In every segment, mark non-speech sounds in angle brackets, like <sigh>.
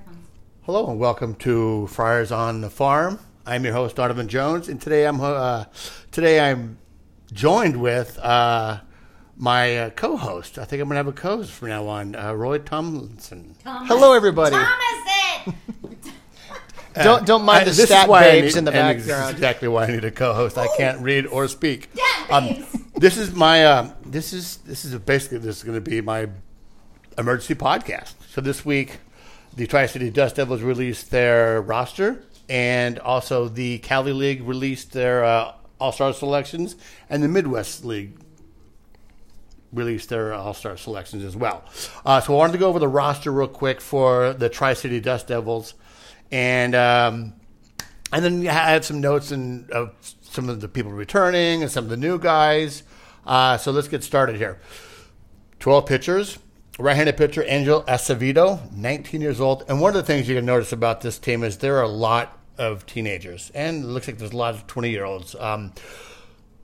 microphones. Hello and welcome to Friars on the Farm. I'm your host Donovan Jones, and today I'm uh, today I'm joined with uh, my uh, co-host. I think I'm gonna have a co-host from now on, uh, Roy Tomlinson. Thomas. Hello, everybody. Thomas it! Don't don't mind I- the stat why babes need- in the and this is background. exactly why I need a co-host. I can't read or speak. Um, this is my um, this is this is basically this is going to be my emergency podcast. So this week, the Tri City Dust Devils released their roster, and also the Cali League released their uh, All Star selections, and the Midwest League released their All Star selections as well. Uh, so I wanted to go over the roster real quick for the Tri City Dust Devils, and um, and then I had some notes and some of the people returning and some of the new guys. Uh, so let's get started here. 12 pitchers. Right-handed pitcher Angel Acevedo, 19 years old. And one of the things you can notice about this team is there are a lot of teenagers, and it looks like there's a lot of 20-year-olds. Um,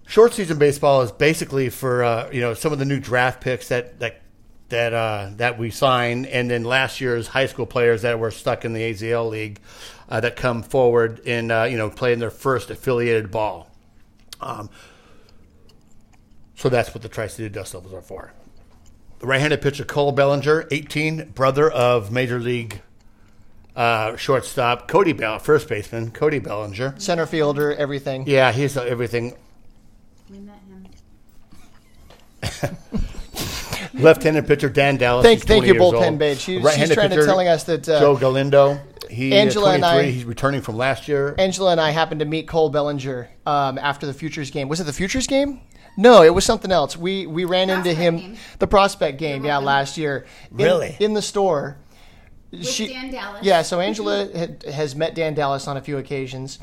short season baseball is basically for uh, you know some of the new draft picks that that that uh, that we sign, and then last year's high school players that were stuck in the AZL league uh, that come forward and uh, you know playing their first affiliated ball. Um, so that's what the Tri City Dust Devils are for. The right-handed pitcher Cole Bellinger, 18, brother of Major League uh, shortstop Cody Bell, first baseman Cody Bellinger. Center fielder, everything. Yeah, he's uh, everything We met him. <laughs> Left-handed pitcher Dan Dallas. Thank- he's thank you, years bullpen old. babe. She- she's Right-handed trying to pitcher, telling us that, uh, Joe Galindo. He Angela uh, and I- he's returning from last year. Angela and I happened to meet Cole Bellinger um, after the Futures game. Was it the Futures game? No, it was something else. We we ran into him game. the prospect game, yeah, last year. In- Really? in the store. With Dan Dallas. Yeah, so Angela had, has met Dan Dallas on a few occasions.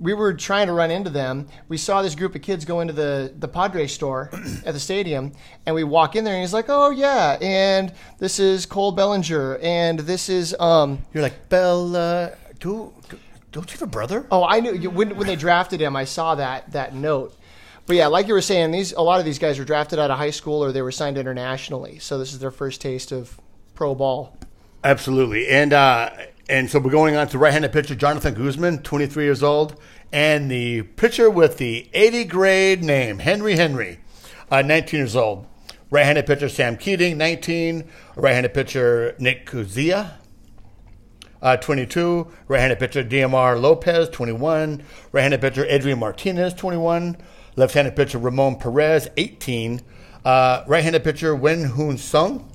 We were trying to run into them. We saw this group of kids go into the, the Padre store at the stadium, and we walk in there, and he's like, "Oh yeah, and this is Cole Bellinger, and this is um You're like Bell. Uh, do, do, don't you have a brother? oh I knew when when they drafted him, I saw that that note." But yeah, like you were saying, these a lot of these guys were drafted out of high school or they were signed internationally, so this is their first taste of pro ball. Absolutely, and uh, and so we're going on to right-handed pitcher Jonathan Guzman, 23 years old, and the pitcher with the 80 grade name Henry Henry, uh, 19 years old. Right-handed pitcher Sam Keating, 19. Right-handed pitcher Nick Kuzia, uh, 22. Right-handed pitcher DMR Lopez, 21. Right-handed pitcher Adrian Martinez, 21. Left-handed pitcher Ramon Perez, 18. Uh, right-handed pitcher Wen Hoon Sung,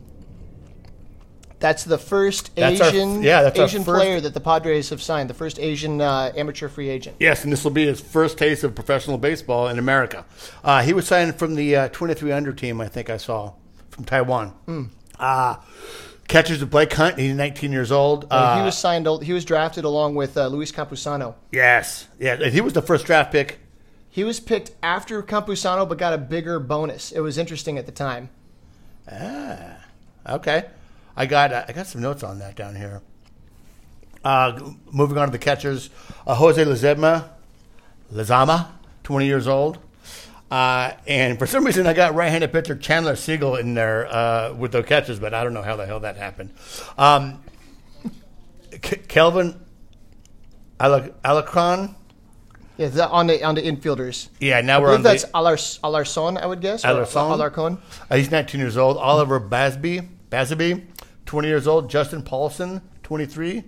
That's the first That's our- Asian yeah, that's Asian player that the Padres have signed, the first Asian uh, amateur free agent. Yes, and this will be his first taste of professional baseball in America. Uh, he was signed from the uh, 23 under team, I think I saw, from Taiwan. Hmm. Uh, catches with Blake Hunt. He's 19 years old. Uh, he was signed. He was drafted along with uh, Luis Campusano. yes, yeah. He was the first draft pick. He was picked after Campusano, but got a bigger bonus. It was interesting at the time. Ah, okay, I got uh, I got some notes on that down here. Uh, moving on to the catchers, uh, Jose Lezama, Lezama, 20 years old. Uh, and for some reason, I got right-handed pitcher Chandler Siegel in there uh, with the catches, but I don't know how the hell that happened. Um, K- Kelvin Alacron, Yeah, the, on the on the infielders. yeah. Now I we're on that's the, Alars, Alarson, I would guess. or Alarcon? Alarcon. Uh, he's 19 years old. Oliver Basby, Basby, 20 years old. Justin Paulson, 23.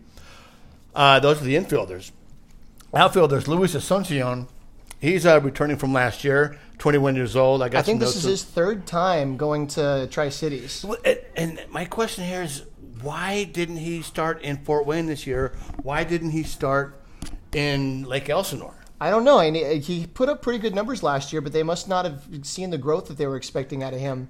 Uh, those are the infielders. Outfielders, Luis Asuncion. He's uh, returning from last year, 21 years old. I I think this is his third time going to Tri Cities. and, and my question here is why didn't he start in Fort Wayne this year? Why didn't he start in Lake Elsinore? I don't know. And he, he put up pretty good numbers last year, but they must not have seen the growth that they were expecting out of him.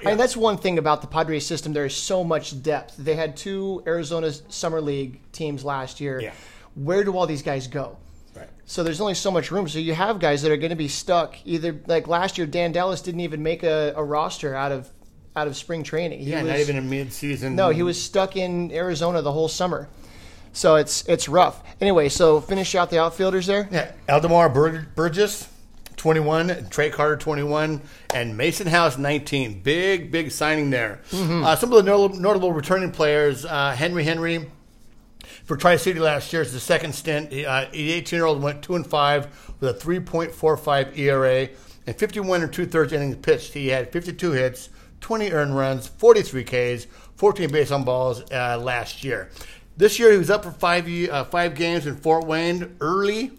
I mean, that's one thing about the Padres system. There is so much depth. They had two Arizona Summer League teams last year. Yeah. Where do all these guys go? Right. So there's only so much room. So you have guys that are going to be stuck. Either like last year, Dan Dallas didn't even make a, a roster out of out of spring training. He Yeah, was, not even a mid-season. no, he was stuck in Arizona the whole summer. So it's it's rough. Anyway, so finish out the outfielders there. Yeah, Eldemar Bur- Burgess, 21, Trey Carter, 21, and Mason House, 19. Big, big signing there. Mm-hmm. Uh, some of the notable, notable returning players uh, Henry Henry, For Tri City last year, it's the second stint. Uh, the 18 year old went two and five with a 3.45 ERA and 51 and two thirds innings pitched. He had 52 hits, 20 earned runs, 43 Ks, 14 base on balls uh, last year. This year he was up for five uh, five games in Fort Wayne early,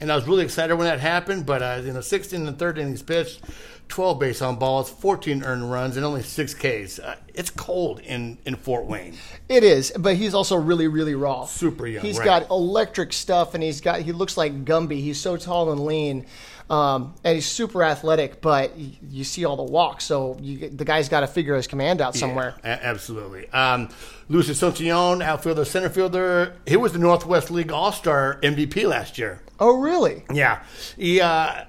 and I was really excited when that happened. But uh, you know, 16 and third innings pitched, 12 base on balls, 14 earned runs, and only six Ks. Uh, it's cold in, in Fort Wayne. It is, but he's also really, really raw. Super young, He's right. got electric stuff, and he's got he looks like Gumby. He's so tall and lean, um, and he's super athletic. But you see all the walks, so you, the guy's got to figure his command out somewhere. Yeah, absolutely. Um, Luis Asuncion, outfielder, center fielder. He was the Northwest League All Star MVP last year. Oh, really? Yeah, he. Uh,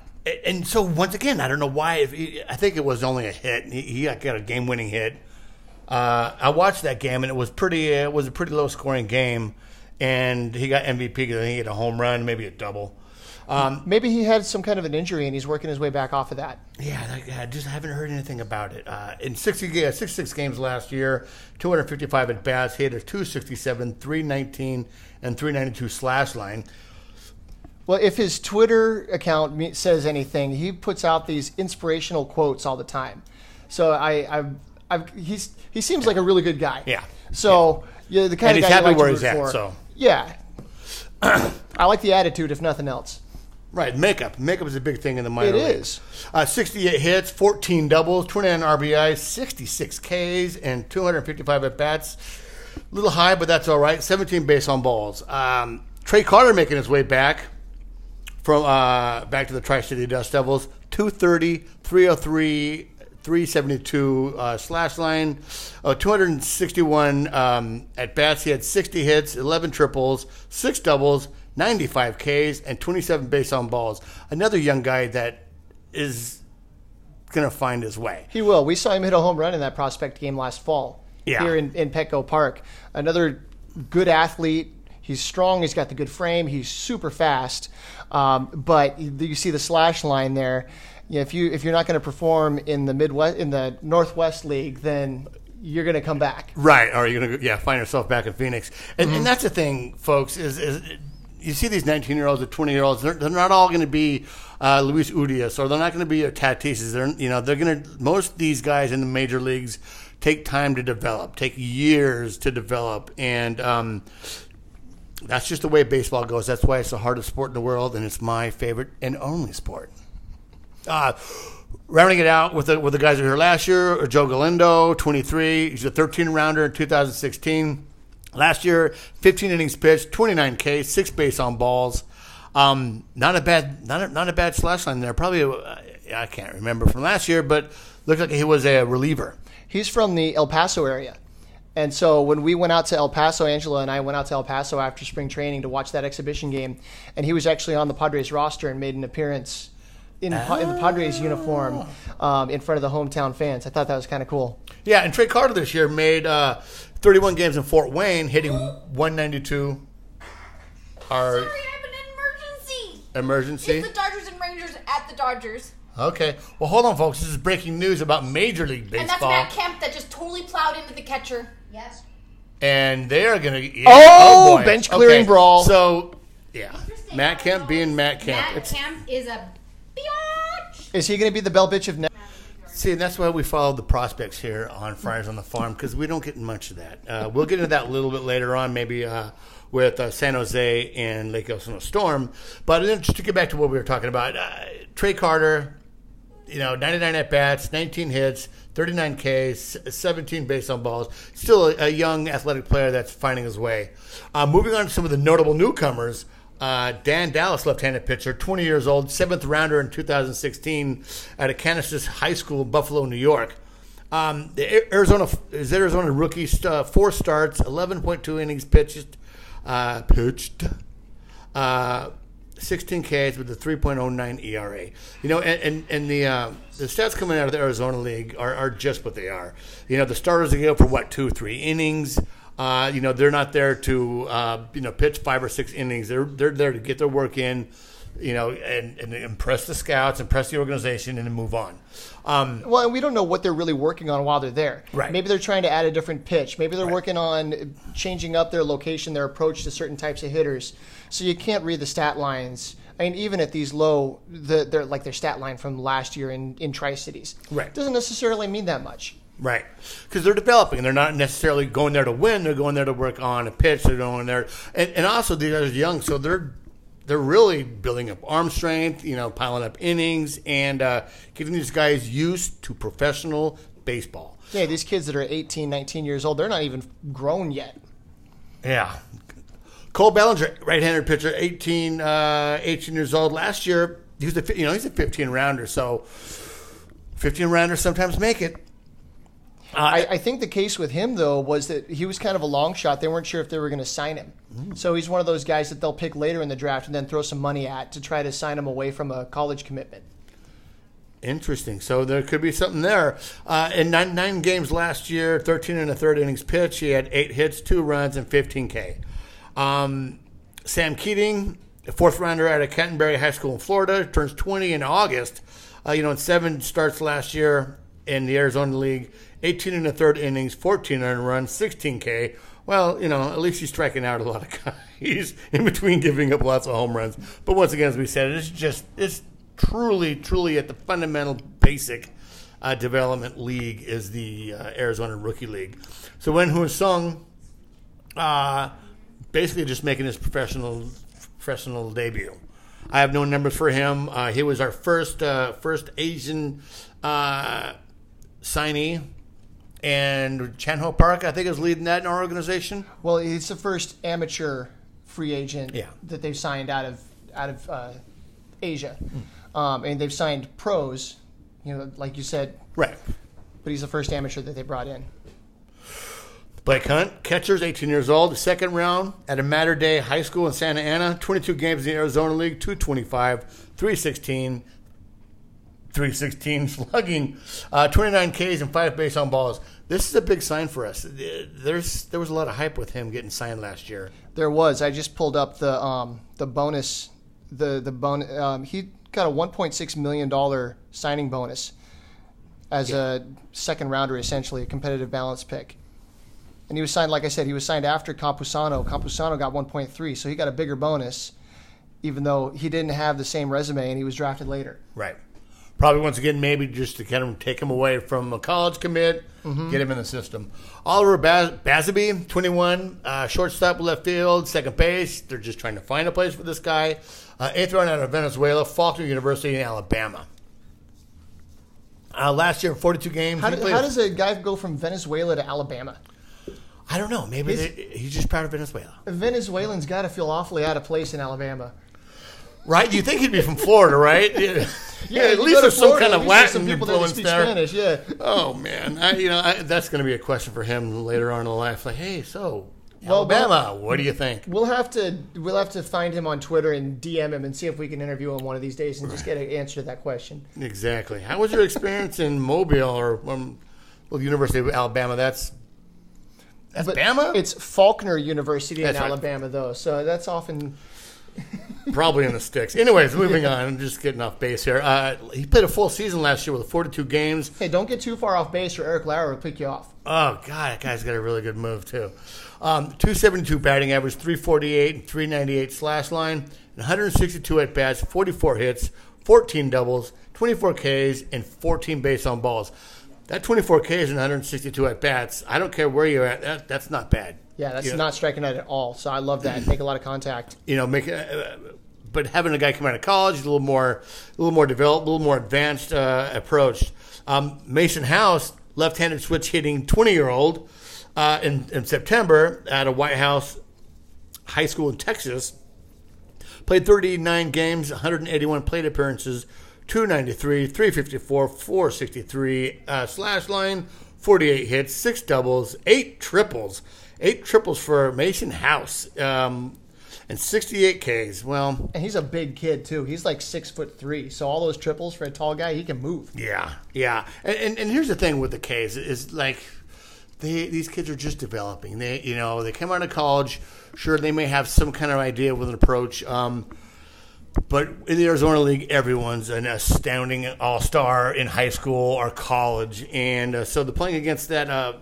and so once again, I don't know why. If he, I think it was only a hit. He, he got a game-winning hit. Uh, I watched that game, and it was pretty. It was a pretty low-scoring game, and he got MVP because he hit a home run, maybe a double. Um, Maybe he had some kind of an injury, and he's working his way back off of that. yeah, I- I just haven't heard anything about it. Uh, in 60, ga- 66 games last year, 255 at bats, he had a 267, 319, and 392 slash line. Well, if his Twitter account says anything, he puts out these inspirational quotes all the time. So I, I, I've, he's he seems like a really good guy. Yeah. So yeah, the kind And of he's guy you happy like to where he's at, for. so. yeah, <coughs> I like the attitude, if nothing else. Right, makeup. Makeup is a big thing in the minor It leagues. is. Uh, 68 hits, 14 doubles, 29 RBIs, 66 Ks, and 255 at bats. A little high, but that's all right. 17 base on balls. Um, Trey Carter making his way back from uh, back to the Tri City Dust Devils. 230, 303, 372 uh, slash line, uh, 261 um, at bats. He had 60 hits, 11 triples, six doubles, 95 Ks, and 27 base on balls. Another young guy that is going to find his way. He will. We saw him hit a home run in that prospect game last fall Yeah. here in, in Petco Park. Another good athlete. He's strong. He's got the good frame. He's super fast. Um, but you see the slash line there. You know, if you if you're not going to perform in the Midwest in the Northwest League, then you're going to come back. Right. Or you're going to yeah find yourself back in Phoenix. And, and that's the thing, folks, is, is you see these 19 year olds or 20 year olds, they're, they're not all going to be uh, Luis Urias or they're not going to be your Tatises. They're, you know, they're going to, most of these guys in the major leagues take time to develop, take years to develop. And, um, that's just the way baseball goes. That's why it's the hardest sport in the world, and it's my favorite and only sport. Uh, rounding it out with the, with the guys who were here last year, Joe Galindo, 23. He's a 13 rounder in 2016. Last year, 15 innings pitched, 29 K, six base on balls. Um, not a bad, not a, not a bad slash line there. Probably, uh, I can't remember from last year, but looked like he was a reliever. He's from the El Paso area. And so when we went out to El Paso, Angela and I went out to El Paso after spring training to watch that exhibition game, and he was actually on the Padres roster and made an appearance in, in the Padres uniform um, in front of the hometown fans. I thought that was kind of cool. Yeah, and Trey Carter this year made uh, 31 games in Fort Wayne, hitting 192. Our Sorry, I have an emergency. emergency. It's the Dodgers and Rangers at the Dodgers. Okay. Well, hold on, folks. This is breaking news about Major League Baseball. And that's Matt Kemp that just totally plowed into the catcher. Yes. and they are going to. Oh, oh bench clearing brawl. So, yeah. Matt Kemp being Matt Kemp. Matt It's, Kemp is a biatch. Is he going to be the bell bitch of next? See, and that's why we follow the prospects here on Friars on the Farm because we don't get much of that. Uh, we'll get into that a little bit later on, maybe uh, with uh, San Jose and Lake Elsinore Storm. But then just to get back to what we were talking about, uh, Trey Carter, you know, 99 at bats, 19 hits, 39 Ks, 17 base on balls. Still a, a young athletic player that's finding his way. Uh, moving on to some of the notable newcomers. Uh, Dan Dallas, left-handed pitcher, 20 years old, seventh rounder in 2016 at Canisius High School, in Buffalo, New York. Um, the Arizona is Arizona rookie, uh, four starts, 11.2 innings pitched, uh, pitched, uh, 16 Ks with a 3.09 ERA. You know, and and, and the uh, the stats coming out of the Arizona League are, are just what they are. You know, the starters go for what two, three innings. Uh, you know, they're not there to uh, you know pitch five or six innings. They're they're there to get their work in, you know, and, and impress the scouts, impress the organization, and then move on. Um, Well, and we don't know what they're really working on while they're there. Right. Maybe they're trying to add a different pitch. Maybe they're Right. working on changing up their location, their approach to certain types of hitters. So you can't read the stat lines. I mean, even at these low, the, they're like their stat line from last year in, in Tri Cities. Right. Doesn't necessarily mean that much. Right, because they're developing. And they're not necessarily going there to win. They're going there to work on a pitch. They're going there, and, and also these guys are young, so they're they're really building up arm strength. You know, piling up innings and uh, getting these guys used to professional baseball. Yeah, these kids that are 18, 19 years old, they're not even grown yet. Yeah. Cole Bellinger, right-handed pitcher, 18, uh, 18 years old. Last year, he was a you know he's a 15 rounder, so 15 rounders sometimes make it. I, I think the case with him though was that he was kind of a long shot. They weren't sure if they were going to sign him, so he's one of those guys that they'll pick later in the draft and then throw some money at to try to sign him away from a college commitment. Interesting. So there could be something there. Uh, in nine, nine games last year, 13 and a third innings pitch, he had eight hits, two runs, and 15K. Um, Sam Keating, a fourth rounder out of Canterbury High School in Florida, turns 20 in August. Uh, you know, in seven starts last year in the Arizona League, 18 and a third innings, 14 earned runs, 16K. Well, you know, at least he's striking out a lot of <laughs> guys in between giving up lots of home runs. But once again, as we said, it's just, it's truly, truly at the fundamental basic uh, development league is the uh, Arizona Rookie League. So when Hoon Sung, uh, basically just making his professional professional debut. I have no numbers for him. Uh, he was our first uh, first Asian uh, signee, and Chan Ho Park, I think, is leading that in our organization. Well, he's the first amateur free agent Yeah. that they've signed out of out of uh, Asia, um, and they've signed pros. You know, like you said, Right. but he's the first amateur that they brought in. Blake Hunt, catcher's 18 years old, second round at a Mater Dei High School in Santa Ana. 22 games in the Arizona League, 225, 316, 316 slugging, uh, 29 Ks and five base on balls. This is a big sign for us. There's there was a lot of hype with him getting signed last year. There was. I just pulled up the um, the bonus. The the bonus. Um, he got a 1.6 million dollar signing bonus as a second rounder, essentially a competitive balance pick. And he was signed, like I said, he was signed after Campusano. Campusano got 1.3, so he got a bigger bonus, even though he didn't have the same resume and he was drafted later. Right. Probably once again, maybe just to kind of take him away from a college commit, get him in the system. Oliver Basabe, 21, uh, shortstop, left field, second base. They're just trying to find a place for this guy. Uh, eighth round out of Venezuela, Faulkner University in Alabama. Uh, last year, 42 games. How, do, how does a guy go from Venezuela to Alabama? I don't know. Maybe they, he's just proud of Venezuela. Venezuelans got to feel awfully out of place in Alabama. Right? You think he'd be from Florida, right? <laughs> Yeah, <laughs> yeah at least there's some kind of Latin some people that influence speak there. Spanish, yeah. <laughs> Oh man, I, you know I, that's going to be a question for him later on in life. Like, hey, so Well, Alabama, what do you think? We'll have to we'll have to find him on Twitter and DM him and see if we can interview him one of these days and just get an answer to that question. Exactly. How was your experience in Mobile or um, well, University of Alabama? That's that's But Bama. It's Faulkner University That's in right. Alabama, though, so that's often Probably in the sticks. Anyways, moving on. I'm just getting off base here. Uh, he played a full season last year with 42 games. hey, don't get too far off base or Eric Lauer will pick you off. Oh God, that guy's got a really good move too. Um, 272 batting average, 348 and 398 slash line, and 162 at bats, 44 hits, 14 doubles, 24 Ks, and 14 base on balls. That 24 Ks and 162 at bats, I don't care where you're at, that, that's not bad. Yeah, that's not striking out at all. So I love that. Make a lot of contact. <clears throat> you know, make. Uh, but having a guy come out of college, a little more, a little more developed, a little more advanced uh, approach. Um, Mason House, left-handed switch hitting 20-year-old, uh, in, in September at a Whitehouse high school in Texas. Played 39 games, 181 plate appearances, 293, 354, 463 uh, slash line, 48 hits, six doubles, eight triples, eight triples for Mason House, um, and 68 Ks. Well, And he's a big kid too. He's like six foot three. So all those triples for a tall guy, he can move. yeah, yeah. And, and, and here's the thing with the Ks is like they, these kids are just developing. They, you know, they come out of college. Sure, they may have some kind of idea with an approach. Um, but in the Arizona League, everyone's an astounding all star in high school or college, and uh, so the playing against that, uh,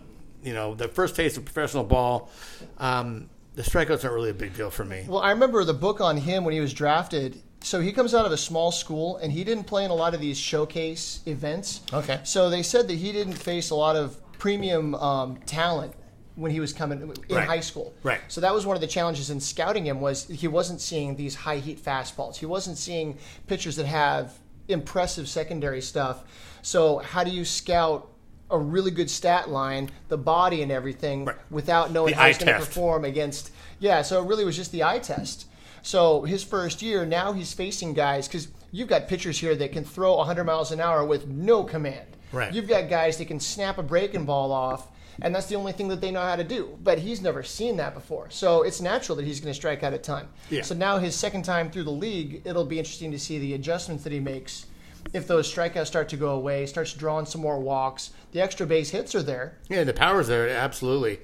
you know, the first taste of professional ball. Um, the strikeouts aren't really a big deal for me. Well, I remember the book on him when he was drafted. So he comes out of a small school, and he didn't play in a lot of these showcase events. Okay. So they said that he didn't face a lot of premium um, talent when he was coming in Right. high school. Right. So that was one of the challenges in scouting him was he wasn't seeing these high heat fastballs. He wasn't seeing pitchers that have impressive secondary stuff. So how do you scout a really good stat line, the body and everything, Right. without knowing The how he's going to perform against? Yeah. So it really was just the eye test. So his first year, now he's facing guys because you've got pitchers here that can throw 100 miles an hour with no command. Right. You've got guys that can snap a breaking ball off, and that's the only thing that they know how to do. But he's never seen that before, so it's natural that he's going to strike out a ton. Yeah. So now his second time through the league, it'll be interesting to see the adjustments that he makes. If those strikeouts start to go away, starts drawing some more walks, the extra base hits are there. Yeah, the power's there, absolutely.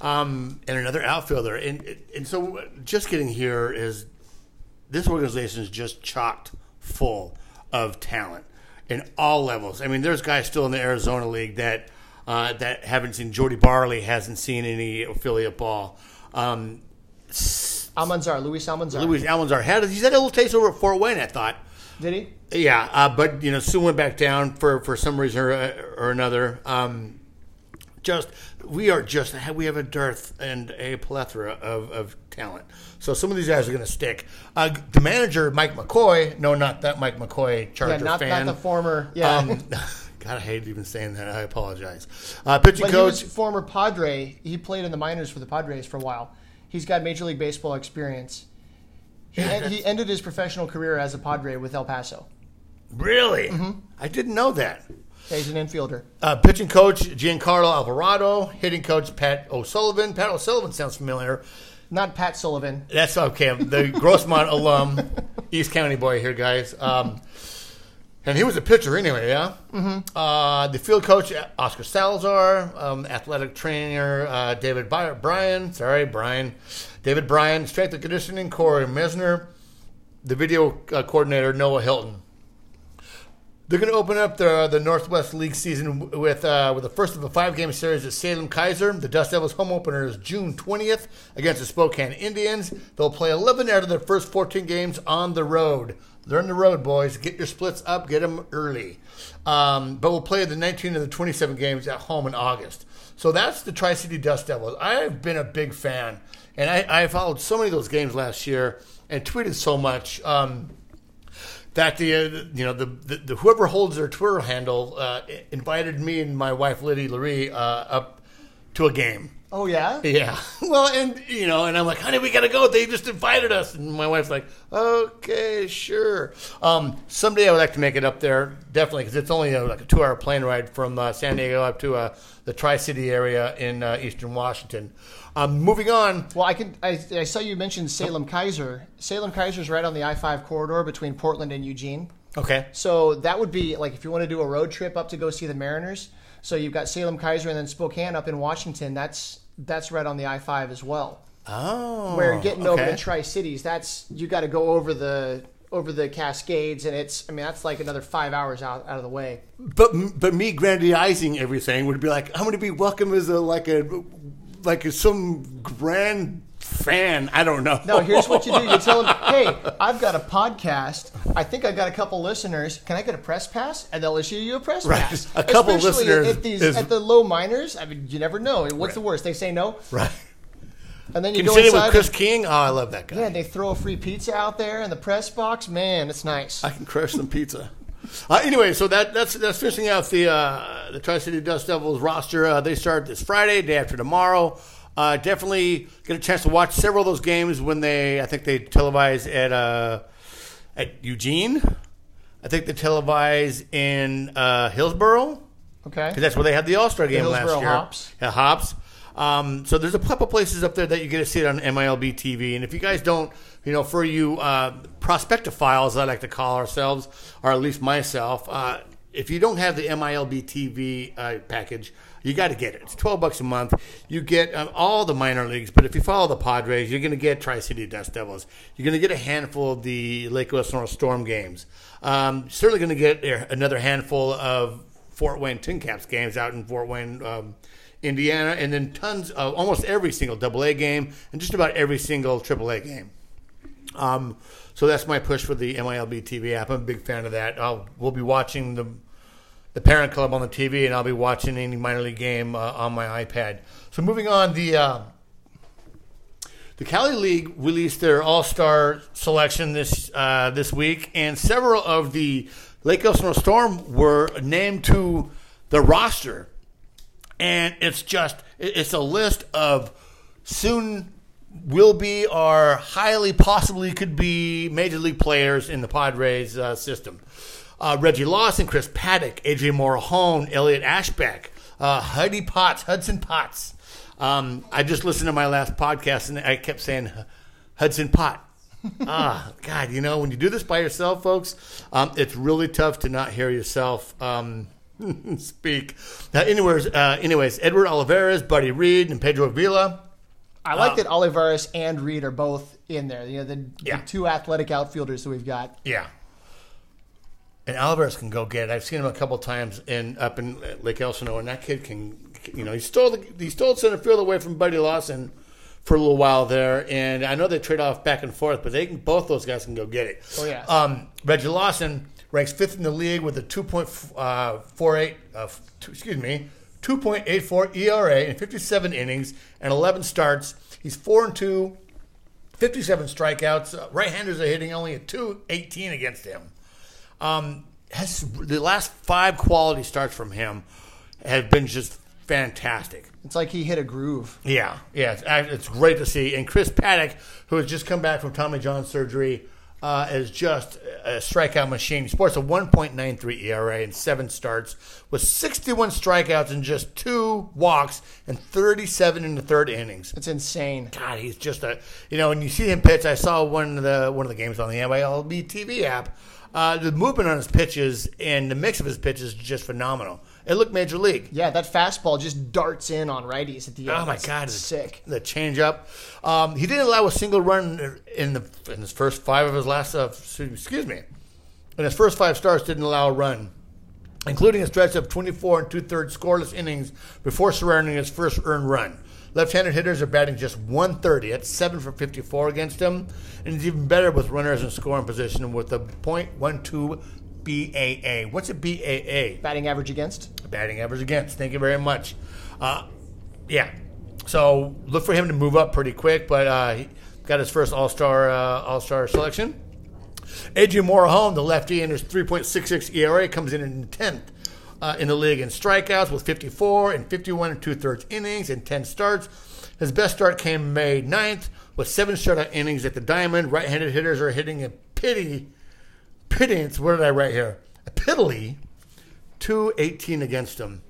Um, and another outfielder. And, and so just getting here is this organization is just chocked full of talent in all levels. I mean, there's guys still in the Arizona League that uh, that haven't seen. Jordy Barley hasn't seen any affiliate ball. Um, Almanzar, Luis Almanzar. Luis Almanzar had he's had a little taste over at Fort Wayne. I thought. Did he? Yeah, uh, but you know, soon went back down for, for some reason or, or another. Um, just we are just we have a dearth and a plethora of, of talent. So some of these guys are going to stick. Uh, the manager, Mike McCoy, no, not that Mike McCoy, Charger Yeah, not, fan. not the former. Yeah. Um, <laughs> God, I hate even saying that. I apologize. Uh, pitching but coach. former Padre. He played in the minors for the Padres for a while. He's got Major League Baseball experience. He, en- he ended his professional career as a Padre with El Paso. really, Mm-hmm. I didn't know that. Yeah, he's an infielder. Uh, pitching coach Giancarlo Alvarado, hitting coach Pat O'Sullivan. Pat O'Sullivan sounds familiar. Not Pat Sullivan. That's okay. The Grossmont <laughs> alum, East County boy here, guys. Um, and he was a pitcher anyway, yeah. Mm-hmm. Uh, the field coach Oscar Salazar, um, athletic trainer uh, David By- Bryan. Sorry, Brian. David Bryan, strength and conditioning Corey Mesner, the video uh, coordinator Noah Hilton. They're going to open up the the Northwest League season with uh, with the first of a five game series at Salem Keizer. The Dust Devils home opener is June twentieth against the Spokane Indians. They'll play eleven out of their first fourteen games on the road. On the road, boys. Get your splits up. Get them early. Um, but we'll play the nineteen of the twenty seven games at home in August. So that's the Tri City Dust Devils. I've been a big fan, and I, I followed so many of those games last year and tweeted so much. Um, that the uh, you know the, the, the whoever holds their Twitter handle uh, invited me and my wife Liddy Laree uh, up to a game. Oh yeah. Yeah, <laughs> well, and you know, and I'm like, honey, we gotta go. They just invited us, and my wife's like, okay, sure. Um, someday I would like to make it up there, definitely, because it's only uh like a two hour plane ride from uh, San Diego up to uh, the Tri City area in uh, Eastern Washington. Um, moving on, Well, I can. I, I saw you mentioned Salem Keizer. Salem Keizer is right on the I five corridor between Portland and Eugene. okay, So that would be like if you want to do a road trip up to go see the Mariners. So you've got Salem Keizer and then Spokane up in Washington. That's that's right on the I five as well. oh, Where getting over okay. the Tri Cities, that's you got to go over the over the Cascades, and it's I mean that's like another five hours out, out of the way. But but me grandizing everything would be like I'm going to be welcome as a like a like some grand fan. I don't know. No, here's what you do: you tell them, <laughs> "Hey, I've got a podcast. I think I've got a couple listeners. Can I get a press pass?" And they'll issue you a press Right. pass. A couple Especially listeners at, these, is- at the low minors. I mean, you never know. What's the worst? They say no, right. and then you Can go you sit it with. Chris and- King? Oh, I love that guy. yeah, they throw a free pizza out there in the press box. Man, it's nice. I can crush some pizza. Uh, anyway, so that, that's that's finishing out the uh, the Tri City Dust Devils roster. Uh, they start this Friday, day after tomorrow. Uh, definitely get a chance to watch several of those games when they. I think they televise at uh, at Eugene. I think they televise in uh, Hillsboro Okay. because that's where they had the All Star game last Hillsboro year. Hops. Yeah, Hops. Um, so there's a couple places up there that you get to see it on MILB TV. And if you guys don't, you know, for you uh, prospectophiles, I like to call ourselves, or at least myself, uh, if you don't have the MILB TV uh, package, You got to get it. It's twelve bucks a month. You get um, all the minor leagues, but if you follow the Padres, you're going to get Tri City Dust Devils. You're going to get a handful of the Lake Elsinore Storm games. Um, certainly going to get another handful of Fort Wayne Tin Caps games out in Fort Wayne, um, Indiana, and then tons of almost every single Double A game and just about every single Triple A game. Um, so that's my push for the MILB TV app. I'm a big fan of that. I'll, we'll be watching the the Parent Club on the TV, and I'll be watching any minor league game uh, on my iPad. So moving on, the uh, the Cali League released their All Star selection this uh, this week, and several of the Lake Elsinore Storm were named to the roster, and it's just it's a list of soon will be or highly possibly could be major league players in the Padres uh, system. Uh, Reggie Lawson, Chris Paddack, Adrian Morejon, Elliot Ashbeck, uh, Huddy Potts, Hudson Potts. Um, I just listened to my last podcast and I kept saying Hudson Pot. <laughs> ah, God, you know, when you do this by yourself, folks, um, it's really tough to not hear yourself um, <laughs> speak. Now, anyways, uh, anyways, Edward Olivares, Buddy Reed, and Pedro Avila. I like that Olivares and Reed are both in there. You know, the, Yeah. the two athletic outfielders that we've got. Yeah. And Alvarez can go get it. I've seen him a couple times in up in Lake Elsinore, and that kid can, you know, he stole the, he stole center field away from Buddy Lawson for a little while there, and I know they trade off back and forth, but they can both those guys can go get it. Oh, yeah. Um, Reggie Lawson ranks fifth in the league with a two point four eight, uh, two, excuse me, two point eight four ERA in fifty seven innings and eleven starts. He's four and two 57 strikeouts. Uh, right-handers are hitting only a 218 against him. Um, has the last five quality starts from him have been just fantastic. It's like he hit a groove. Yeah, yeah, it's, it's great to see. And Chris Paddack, who has just come back from Tommy John surgery, uh, is just a strikeout machine. He sports a 1.93 ERA in seven starts with 61 strikeouts and just two walks and 37 in the third innings. It's insane. God, he's just a you know. When you see him pitch, I saw one of the one of the games on the MILB TV app. Uh, the movement on his pitches and the mix of his pitches is just phenomenal. It looked major league. Yeah, that fastball just darts in on righties at the end. Oh my That's God, the- sick. The changeup. Um, he didn't allow a single run in the in his first five of his last. Uh, excuse me, in his first five starts, didn't allow a run, including a stretch of 24 and two thirds scoreless innings before surrendering his first earned run. Left-handed hitters are batting just 130. That's seven for 54 against him, and he's even better with runners in scoring position with a .12 BAA. What's a BAA? Batting average against. batting average against. Thank you very much. Uh, yeah. So look for him to move up pretty quick, but uh, he got his first All Star uh, All Star selection. Adrian Morejon, the lefty, in his 3.66 ERA, comes in in tenth uh, in the league in strikeouts with 54 and 51 and two thirds innings and 10 starts. His best start came May 9th with seven shutout innings at the Diamond. Right-handed hitters are hitting a pity, pittance. What did I write here? A piddly 218 against him.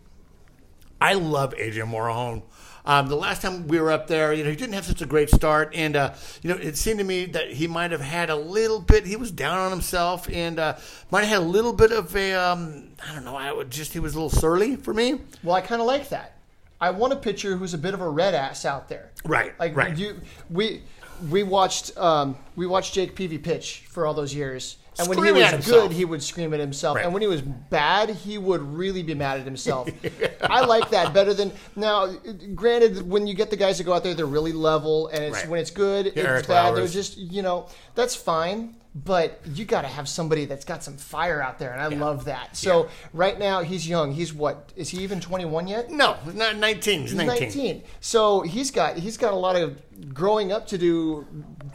I love Adrian Morejon. Um, the last time we were up there, you know, he didn't have such a great start, and uh, you know, it seemed to me that he might have had a little bit. He was down on himself, and uh, might have had a little bit of a, um, I don't know, I would just he was a little surly for me. Well, I kind of like that. I want a pitcher who's a bit of a red ass out there. Right, Like right. you, we we watched um, we watched Jake Peavy pitch for all those years, and when he was good, he would scream at himself, Right. and when he was bad, he would really be mad at himself. <laughs> I like that better than now. Granted, when you get the guys that go out there, they're really level, and it's Right. when it's good, it's Eric bad. They're just you know that's fine. But you got to have somebody that's got some fire out there, and I love that. So right now he's young. He's what? Is he even twenty one yet? No, he's not 19. He's He's 19. 19. So he's got he's got a lot of growing up to do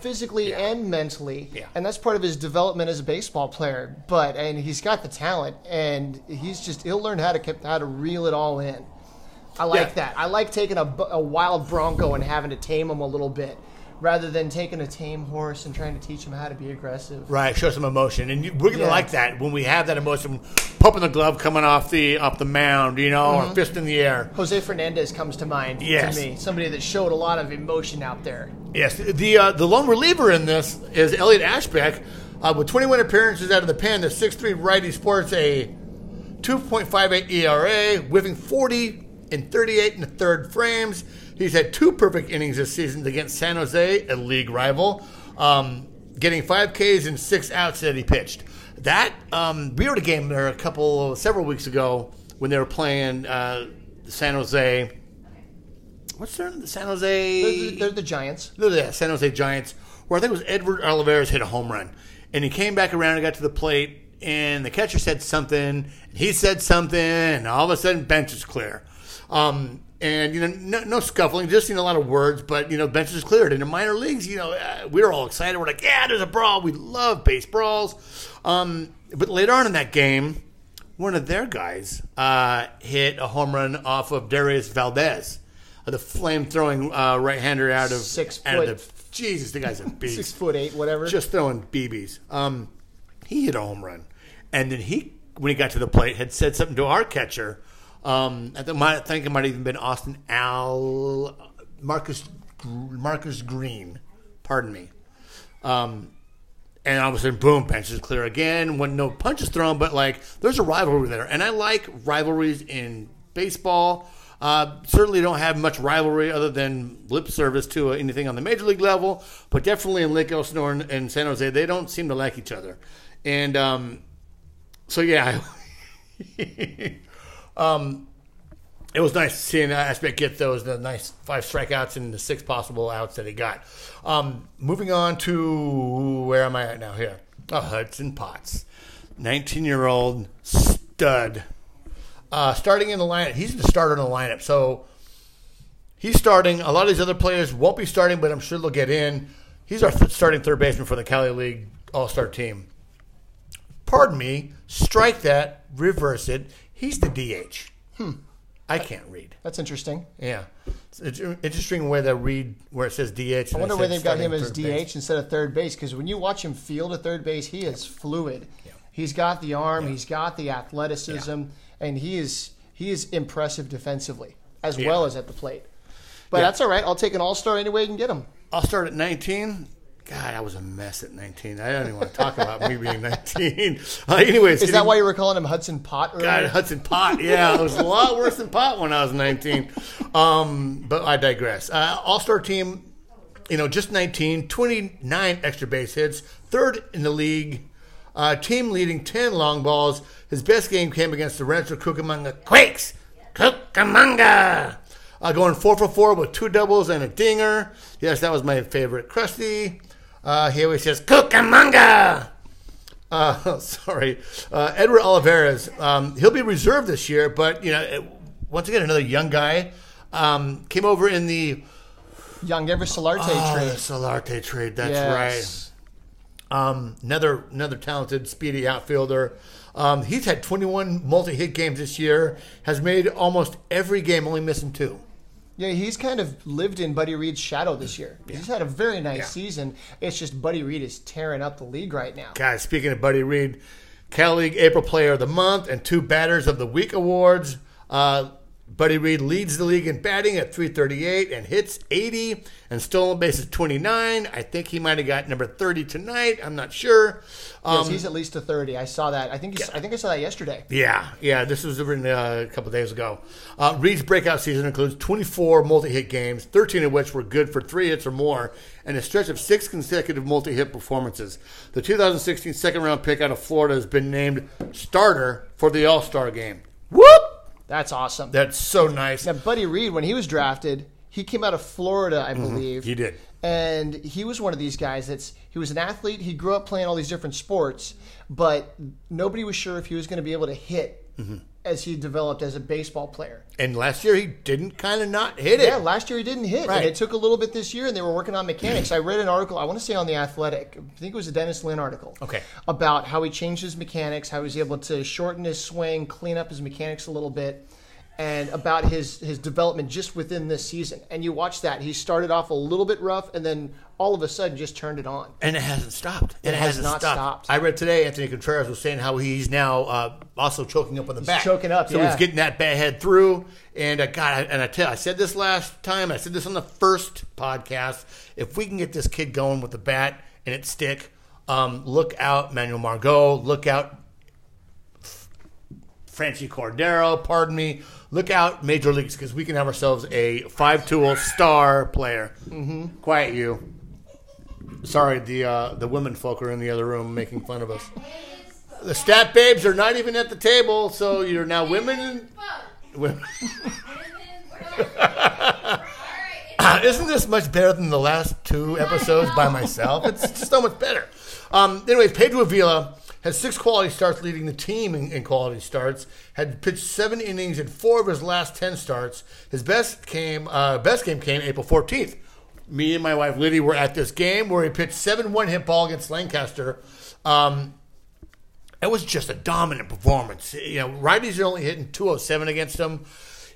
physically Yeah. and mentally. Yeah. And that's part of his development as a baseball player. But and he's got the talent and he's just he'll learn how to keep, how to reel it all in. I like Yeah. that. I like taking a, a wild bronco and having to tame him a little bit rather than taking a tame horse and trying to teach him how to be aggressive. Right, show some emotion, and you, we're gonna Yeah. like that when we have that emotion, pumping the glove coming off the off the mound, you know, or fist in the air. Jose Fernandez comes to mind Yes. to me. Somebody that showed a lot of emotion out there. Yes, the uh, the lone reliever in this is Elliot Ashbeck. Uh, with 21 appearances out of the pen, the 6'3 righty sports a 2.58 ERA, whiffing 40 in 38 and a third frames. He's had two perfect innings this season against San Jose, a league rival, um, getting five Ks and six outs that he pitched. That um, we were at a game there a couple several weeks ago when they were playing uh, San Jose. What's their name? the San Jose? They're, they're the Giants. No, the San Jose Giants, where I think it was Edward Olivares hit a home run, and he came back around and got to the plate, and the catcher said something, and he said something, and all of a sudden bench is clear. Um, and you know, no, no scuffling, just you know, a lot of words, but you know, bench is cleared. In the minor leagues, you know, uh, we were all excited. We're like, yeah, there's a brawl. We love base brawls. Um, but later on in that game, one of their guys uh, hit a home run off of Dauris Valdez, uh, the flame throwing uh, right hander out of Six out of the Jesus, the guy's a <laughs> beast. Six foot eight, whatever. Just throwing BBs. Um, he hit a home run, and then he, when he got to the plate, had said something to our catcher. Um, I think, it might have even been Austin Al Marcus Marcus Green. Pardon me. Um, and all of a sudden, boom, bench is clear again. When no punches thrown, but like there's a rivalry there, and I like rivalries in baseball. Uh, certainly don't have much rivalry other than lip service to uh, anything on the major league level, but definitely in Lake Elsinore and, and San Jose, they don't seem to like each other. And um, so, yeah, <laughs> <laughs> um, it was nice seeing Ashbeck get those the nice five strikeouts and the six possible outs that he got. Um, moving on to where am I at now? Here, oh, Hudson Potts, nineteen-year-old stud, uh, starting in the lineup. He's the starter in the lineup, so he's starting. A lot of these other players won't be starting, but I'm sure they'll get in. He's our starting third baseman for the Cali League All Star team. Pardon me, strike that, reverse it. He's the DH. Hmm. I can't read. That's interesting. Yeah, it's interesting way they read where it says DH. I wonder where they've got him as DH instead of third base because when you watch him field at third base, he is fluid. He's got the arm, he's got the athleticism, and he is he is impressive defensively as Yeah. well as at the plate. But Yeah. that's all right. I'll take an all star any way you can get him. I'll start at 19. God, I was a mess at 19. I don't even want to talk about me being 19. <laughs> Uh, anyways, Is that why you were calling him Hudson Pot earlier? God, Hudson Pot. Yeah, it was a lot worse than Pot when I was 19. Um, but I digress. Uh, All star team, you know, just 19, 29 extra base hits, third in the league. Uh, team leading 10 long balls. His best game came against the Rancho Cucamonga Quakes. Cucamonga! Uh, going four for four with two doubles and a dinger. Yes, that was my favorite. Krusty. Uh, he always says, Cucamonga! Uh, <laughs> sorry, uh, Edward Olivares. Um, he'll be reserved this year, but you know, it- once again, another young guy um, came over in the Yangervis Solarte oh, trade. the Solarte trade. That's Yes. right. Um, another another talented, speedy outfielder. Um, he's had 21 multi-hit games this year. Has made almost every game, only missing two. Yeah, he's kind of lived in Buddy Reed's shadow this year. He's had a very nice Yeah. season. It's just Buddy Reed is tearing up the league right now. Guys, speaking of Buddy Reed, Cal League April Player of the Month and two Batters of the Week awards. Uh, Buddy Reed leads the league in batting at 338 and hits 80 and stolen bases 29. I think he might have got number 30 tonight. I'm not sure. Um, yes, he's at least a thirty. I saw that. I think he's, I think I saw that yesterday. yeah, yeah. This was written uh, a couple days ago. Uh, Reed's breakout season includes 24 multi-hit games, 13 of which were good for three hits or more, and a stretch of six consecutive multi-hit performances. The 2016 second-round pick out of Florida has been named starter for the All-Star game. Whoop! That's awesome. That's so nice. Now, Buddy Reed, when he was drafted, he came out of Florida, I believe. Mm-hmm. He did. And he was one of these guys that's he was an athlete. He grew up playing all these different sports, but nobody was sure if he was going to be able to hit Mm-hmm. As he developed as a baseball player. And last year he didn't kind of not hit it. Yeah, last year he didn't hit, Right. and it took a little bit this year, and they were working on mechanics. I read an article, I want to say on the Athletic, I think it was a Dennis Lin article, Okay. about how he changed his mechanics, how he was able to shorten his swing, clean up his mechanics a little bit, and about his his development just within this season. And you watch that, he started off a little bit rough, and then all of a sudden just turned it on. And it hasn't stopped. It has hasn't not stopped. I read today Anthony Contreras was saying how he's now uh, also choking up on the back. choking up, So yeah. he's getting that bad head through. And uh, God, I- and I tell I said this last time. I said this on the first podcast. If we can get this kid going with the bat and it stick, um, look out, Manuel Margot. Look out, Franchy Cordero, pardon me. Look out, Major Leagues, because we can have ourselves a five tool star player. Mm-hmm. Quiet you. Sorry, the uh, the women folk are in the other room making fun of us. The stat babes are not even at the table, so you're now women. women. <laughs> Isn't this much better than the last two episodes by myself? It's so much better. Um, anyways, Pedro Avila has six quality starts, leading the team in, in, quality starts. Had pitched seven innings in four of his last ten starts. His best came uh, best game came April fourteenth. Me and my wife Liddy were at this game where he pitched seven one hit ball against Lancaster. Um, it was just a dominant performance. You know, righties are only hitting two oh seven against him.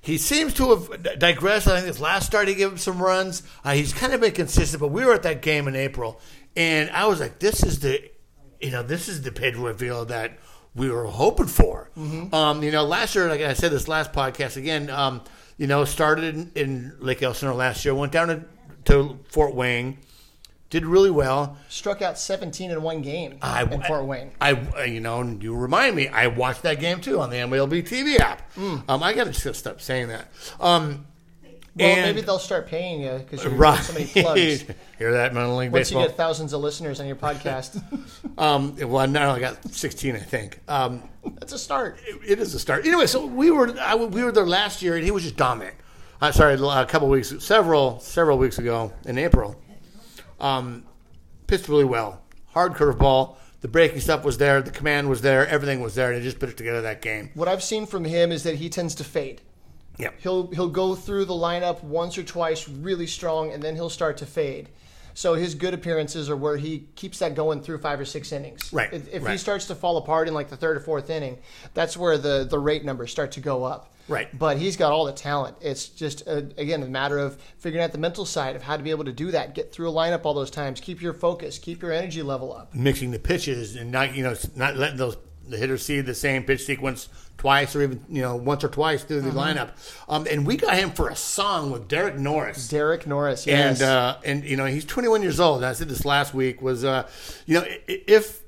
He seems to have digressed. I think his last start he gave him some runs. Uh, he's kind of been consistent, but we were at that game in April, and I was like, "This is the, you know, this is the Pedro reveal that we were hoping for." Mm-hmm. Um, you know, last year, like I said, this last podcast again, um, you know, started in, in Lake Elsinore last year, went down to, to Fort Wayne did really well. Struck out 17 in one game I, in Fort Wayne. I, you know, you remind me. I watched that game too on the MLB TV app. Mm. Um, I got to stop saying that. Um, well, and, maybe they'll start paying you because you're right. so many plugs. <laughs> Hear that, Minor League Once Baseball? you get thousands of listeners on your podcast. <laughs> um, well, now I got 16, I think. Um, That's a start. It, it is a start. Anyway, so we were I, we were there last year, and he was just dominant. Uh, sorry, a couple weeks, several several weeks ago in April. Um, pitched really well. Hard curveball. The breaking stuff was there. The command was there. Everything was there. And he just put it together that game. What I've seen from him is that he tends to fade. Yeah. He'll he'll go through the lineup once or twice really strong, and then he'll start to fade. So his good appearances are where he keeps that going through five or six innings. Right. If, if right. he starts to fall apart in like the third or fourth inning, that's where the the rate numbers start to go up. Right. But he's got all the talent. It's just a, again a matter of figuring out the mental side of how to be able to do that, get through a lineup all those times, keep your focus, keep your energy level up, mixing the pitches, and not you know not letting those the hitters see the same pitch sequence twice or even you know once or twice through the mm-hmm. lineup. Um, and we got him for a song with Derek Norris. Derek Norris, yes. And uh, and you know he's 21 years old. And I said this last week was uh, you know if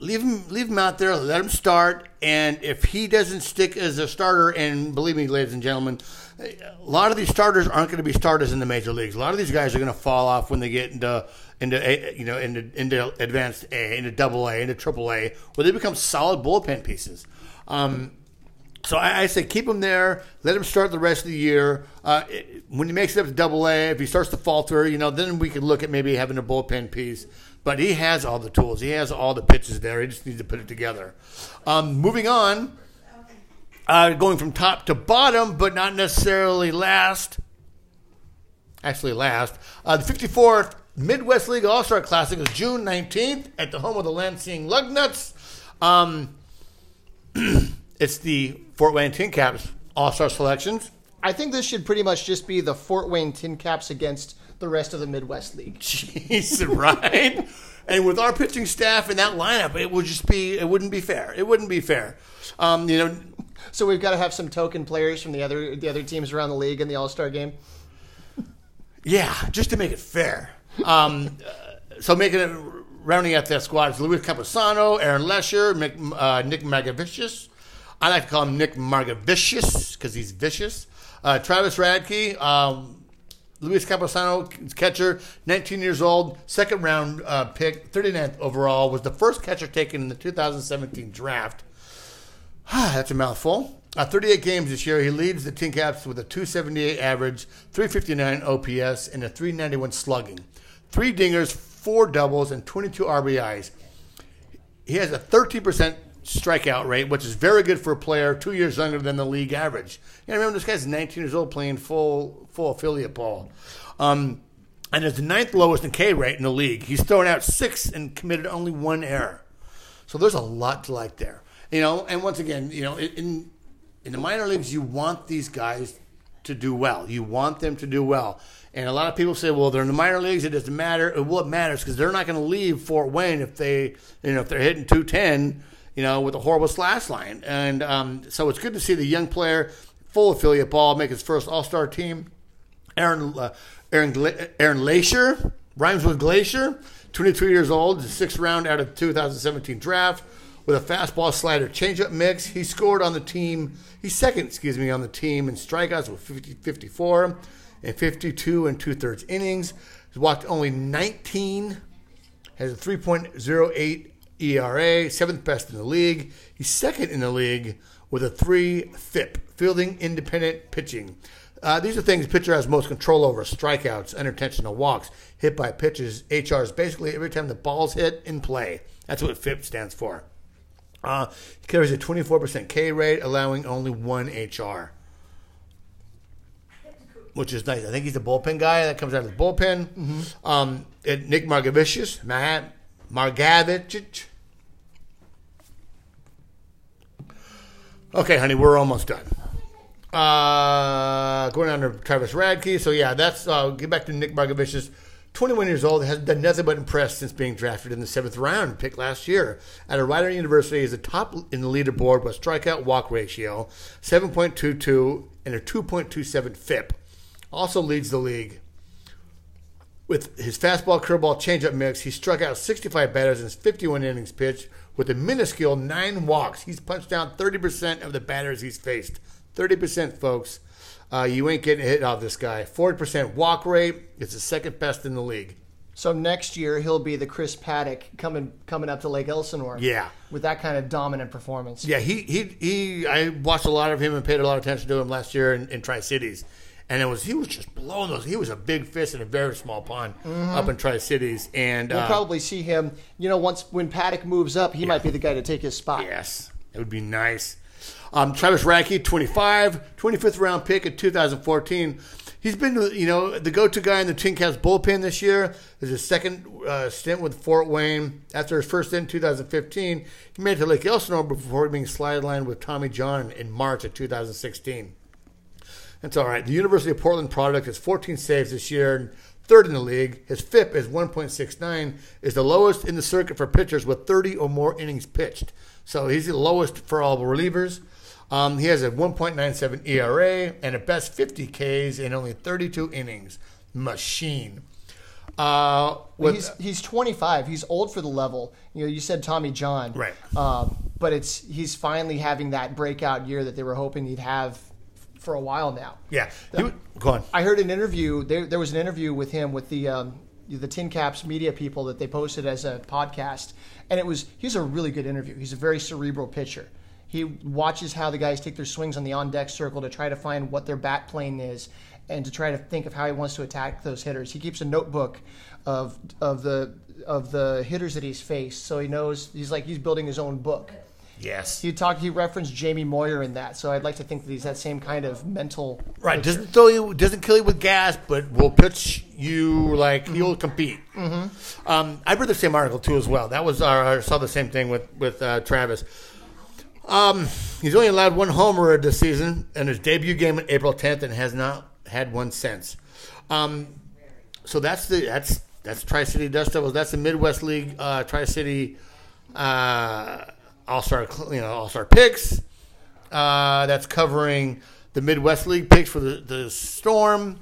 leave him leave him out there, let him start, and if he doesn't stick as a starter, and believe me, ladies and gentlemen, a lot of these starters aren't going to be starters in the major leagues. A lot of these guys are going to fall off when they get into into you know into into advanced A, into Double A, into Triple A, where they become solid bullpen pieces. Um, so I, I, say keep him there. Let him start the rest of the year. Uh, when he makes it up to Double A, if he starts to falter, you know, then we could look at maybe having a bullpen piece. But he has all the tools. He has all the pitches there. He just needs to put it together. Um, moving on, uh, going from top to bottom, but not necessarily last. Actually, last. Uh, the 54th Midwest League All Star Classic is June 19th at the home of the Lansing Lugnuts. Um, <clears throat> it's the Fort Wayne Tin Caps All Star selections. I think this should pretty much just be the Fort Wayne Tin Caps against the rest of the Midwest League. <laughs> Jeez, right? and with our pitching staff and that lineup, it would just be it wouldn't be fair. It wouldn't be fair. Um, you know, so we've got to have some token players from the other the other teams around the league in the All Star game. Yeah, just to make it fair. Um, so making it rounding out that squad is Luis Campusano, Aaron Leasher, Nick, uh, Nick. I like to call him Nick Margevicius because he's vicious. Uh, Travis Radke, um, Luis Campusano, catcher, 19 years old, second round uh, pick, 39th overall, was the first catcher taken in the 2017 draft. <sighs> That's a mouthful. Uh, 38 games this year. He leads the Tin Caps with a 278 average, 359 OPS, and a 391 slugging. Three dingers, four doubles, and 22 RBIs. He has a 13% strikeout rate, which is very good for a player two years younger than the league average. You know, remember this guy's 19 years old playing full full affiliate ball. Um, and is the ninth lowest in K rate in the league. He's thrown out six and committed only one error. So there's a lot to like there. You know, and once again, you know, in in the minor leagues, you want these guys to do well. You want them to do well. And a lot of people say, well, they're in the minor leagues. It doesn't matter. What matters because they're not going to leave Fort Wayne if they, you know, if they're hitting 210 you know, with a horrible slash line. And um, so it's good to see the young player, full affiliate ball, make his first All Star team. Aaron uh, Aaron Aaron Leasher rhymes with Glacier, 22 years old, sixth round out of 2017 draft. With a fastball slider changeup mix. He scored on the team. He's second, excuse me, on the team in strikeouts with 50, 54 and 52 and two thirds innings. He's walked only 19. Has a 3.08 ERA, seventh best in the league. He's second in the league with a three FIP, fielding independent pitching. Uh, these are things pitcher has most control over: strikeouts, unintentional walks, hit by pitches. HR is basically every time the ball's hit in play. That's what FIP stands for. Uh, he carries a 24% K rate, allowing only one HR, which is nice. I think he's a bullpen guy that comes out of the bullpen. Um, and Nick Margevicius, Matt Margavicic. Okay, honey, we're almost done. Uh, going on to Travis Radke. So yeah, that's uh, get back to Nick Margevicius. 21 years old, has done nothing but impress since being drafted in the seventh round, picked last year. At a Rider University, he's the top in the leaderboard with strikeout walk ratio, 7.22, and a 2.27 FIP. Also leads the league. With his fastball, curveball, changeup mix, he struck out 65 batters in his 51 innings pitched with a minuscule nine walks. He's punched down 30% of the batters he's faced. 30%, folks. Uh, you ain't getting a hit off this guy. 40% walk rate. It's the second best in the league. So next year he'll be the Chris Paddack coming coming up to Lake Elsinore. Yeah. With that kind of dominant performance. Yeah, he, he, he I watched a lot of him and paid a lot of attention to him last year in, in Tri Cities. And it was he was just blowing those. He was a big fish in a very small pond up in Tri Cities. And We'll uh, probably see him, you know, once when Paddack moves up, he might be the guy to take his spot. Yes, it would be nice. Um, Travis Radke, 25, 25th round pick in 2014. He's been, you know, the go-to guy in the Tin bullpen this year. There's his second uh, stint with Fort Wayne. After his first stint in 2015, he made it to Lake Elsinore before being sidelined with Tommy John in March of 2016. That's all right. The University of Portland product is 14 saves this year, and third in the league. His FIP is 1.69, is the lowest in the circuit for pitchers with 30 or more innings pitched. So he's the lowest for all relievers. Um, he has a 1.97 ERA and a best 50 Ks in only 32 innings. Machine. Uh, with, He's he's 25. He's old for the level. You know, you said Tommy John, Right. Um, but it's he's finally having that breakout year that they were hoping he'd have for a while now. yeah, he, go on. I heard an interview. There, there was an interview with him with the um, the Tin Caps media people that they posted as a podcast, and it was he's a really good interview. He's a very cerebral pitcher. He watches how the guys take their swings on the on deck circle to try to find what their bat plane is, and to try to think of how he wants to attack those hitters. He keeps a notebook of of the of the hitters that he's faced, so he knows he's like he's building his own book. Yes. He talked. He referenced Jamie Moyer in that, so I'd like to think that he's that same kind of mental. Right, pitcher. doesn't throw you, doesn't kill you with gas, but will pitch you like he'll compete. Mm-hmm. Um, I read the same article too as well. That was our, I saw the same thing with with uh, Travis. Um, he's only allowed one homer this season in his debut game on April 10th, and has not had one since. Um, so that's the that's that's Tri City Dust Devils. That's the Midwest League uh, Tri City uh, All Star you know All Star picks. Uh, that's covering the Midwest League picks for the, the Storm.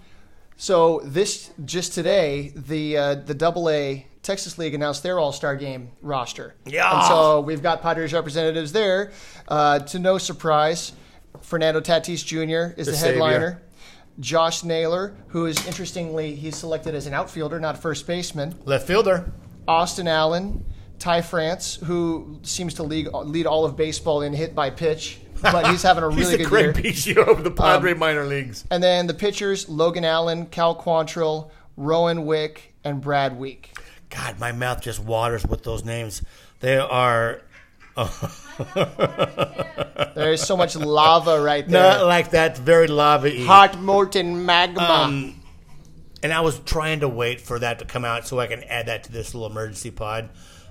So this just today, the uh, the Double A Texas League announced their All Star Game roster. Yeah. And so we've got Padres representatives there. Uh, to no surprise, Fernando Tatis Jr. is The the, savior. headliner. Josh Naylor, who is interestingly he's selected as an outfielder, not a first baseman. Left fielder. Austin Allen, Ty France, who seems to lead, lead all of baseball in hit by pitch, but he's having a <laughs> really good year. Craig Biggio of the Padre minor leagues. And then the pitchers: Logan Allen, Cal Quantrill, Rowan Wick, and Brad Wieck. God, my mouth just waters with those names. They are <laughs> There's so much lava right there. not like that very lava Hot molten magma. Um, and I was trying to wait for that to come out so I can add that to this little emergency pod.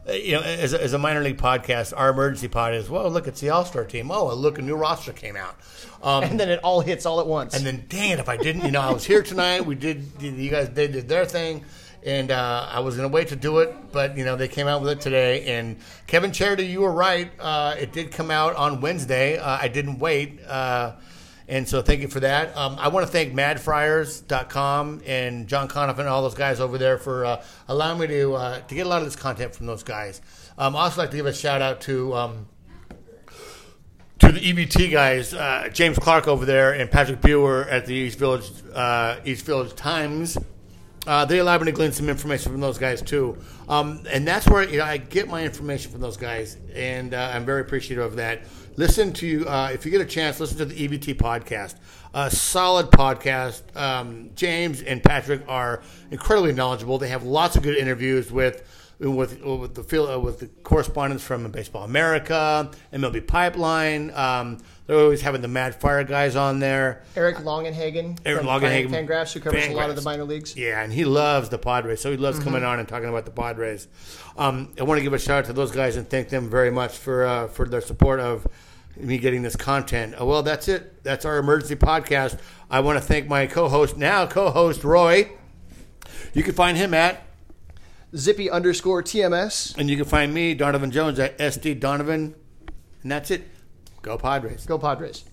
Uh, you know, as a, as a minor league podcast, our emergency pod is well, look, it's the All Star team. Oh, look, a new roster came out. Um, and then it all hits all at once. and then, dang it, if I didn't, you know, I was here tonight. We did, you guys, they did their thing, and uh, I was going to wait to do it, but you know, they came out with it today. And Kevin Charity, you were right. Uh, it did come out on Wednesday. Uh, I didn't wait. And so thank you for that. Um, I want to thank madfriars.com and John Conniff and all those guys over there for uh, allowing me to uh, to get a lot of this content from those guys. Um, I also like to give a shout out to um, to the EVT guys, uh, James Clark over there and Patrick Buer at the East Village uh, East Village Times. Uh, they allowed me to glean some information from those guys too, um, and that's where you know, I get my information from those guys, and uh, I'm very appreciative of that. Listen to uh, if you get a chance, listen to the EVT podcast, a solid podcast. Um, James and Patrick are incredibly knowledgeable. They have lots of good interviews with with with the field, uh, with the correspondents from Baseball America, MLB Pipeline. Um, they're always having the Mad Friar guys on there. Eric Longenhagen Eric Longenhagen. Fangraphs, who covers a lot of the minor leagues. Yeah, and he loves the Padres, so he loves coming on and talking about the Padres. Um, I want to give a shout out to those guys and thank them very much for uh, for their support of me getting this content. Uh, well, that's it. That's our emergency podcast. I want to thank my co-host now, co-host Roy. You can find him at Zippy underscore TMS. And you can find me, Donovan Jones, at SD Donovan. And that's it. Go Padres. Go Padres.